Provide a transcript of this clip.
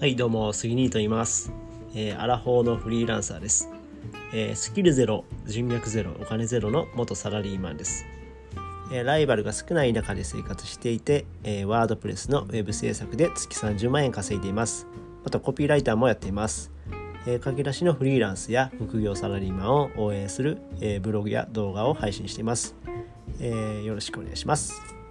はいどうも杉兄と言います、えーアラフォーのフリーランサーです、えースキルゼロ人脈ゼロお金ゼロの元サラリーマンです、えーライバルが少ない中で生活していて、えワードプレスのウェブ制作で月30万円稼いでいます。またコピーライターもやっています。えー駆け出しのフリーランスや副業サラリーマンを応援する、えブログや動画を配信しています、えよろしくお願いします。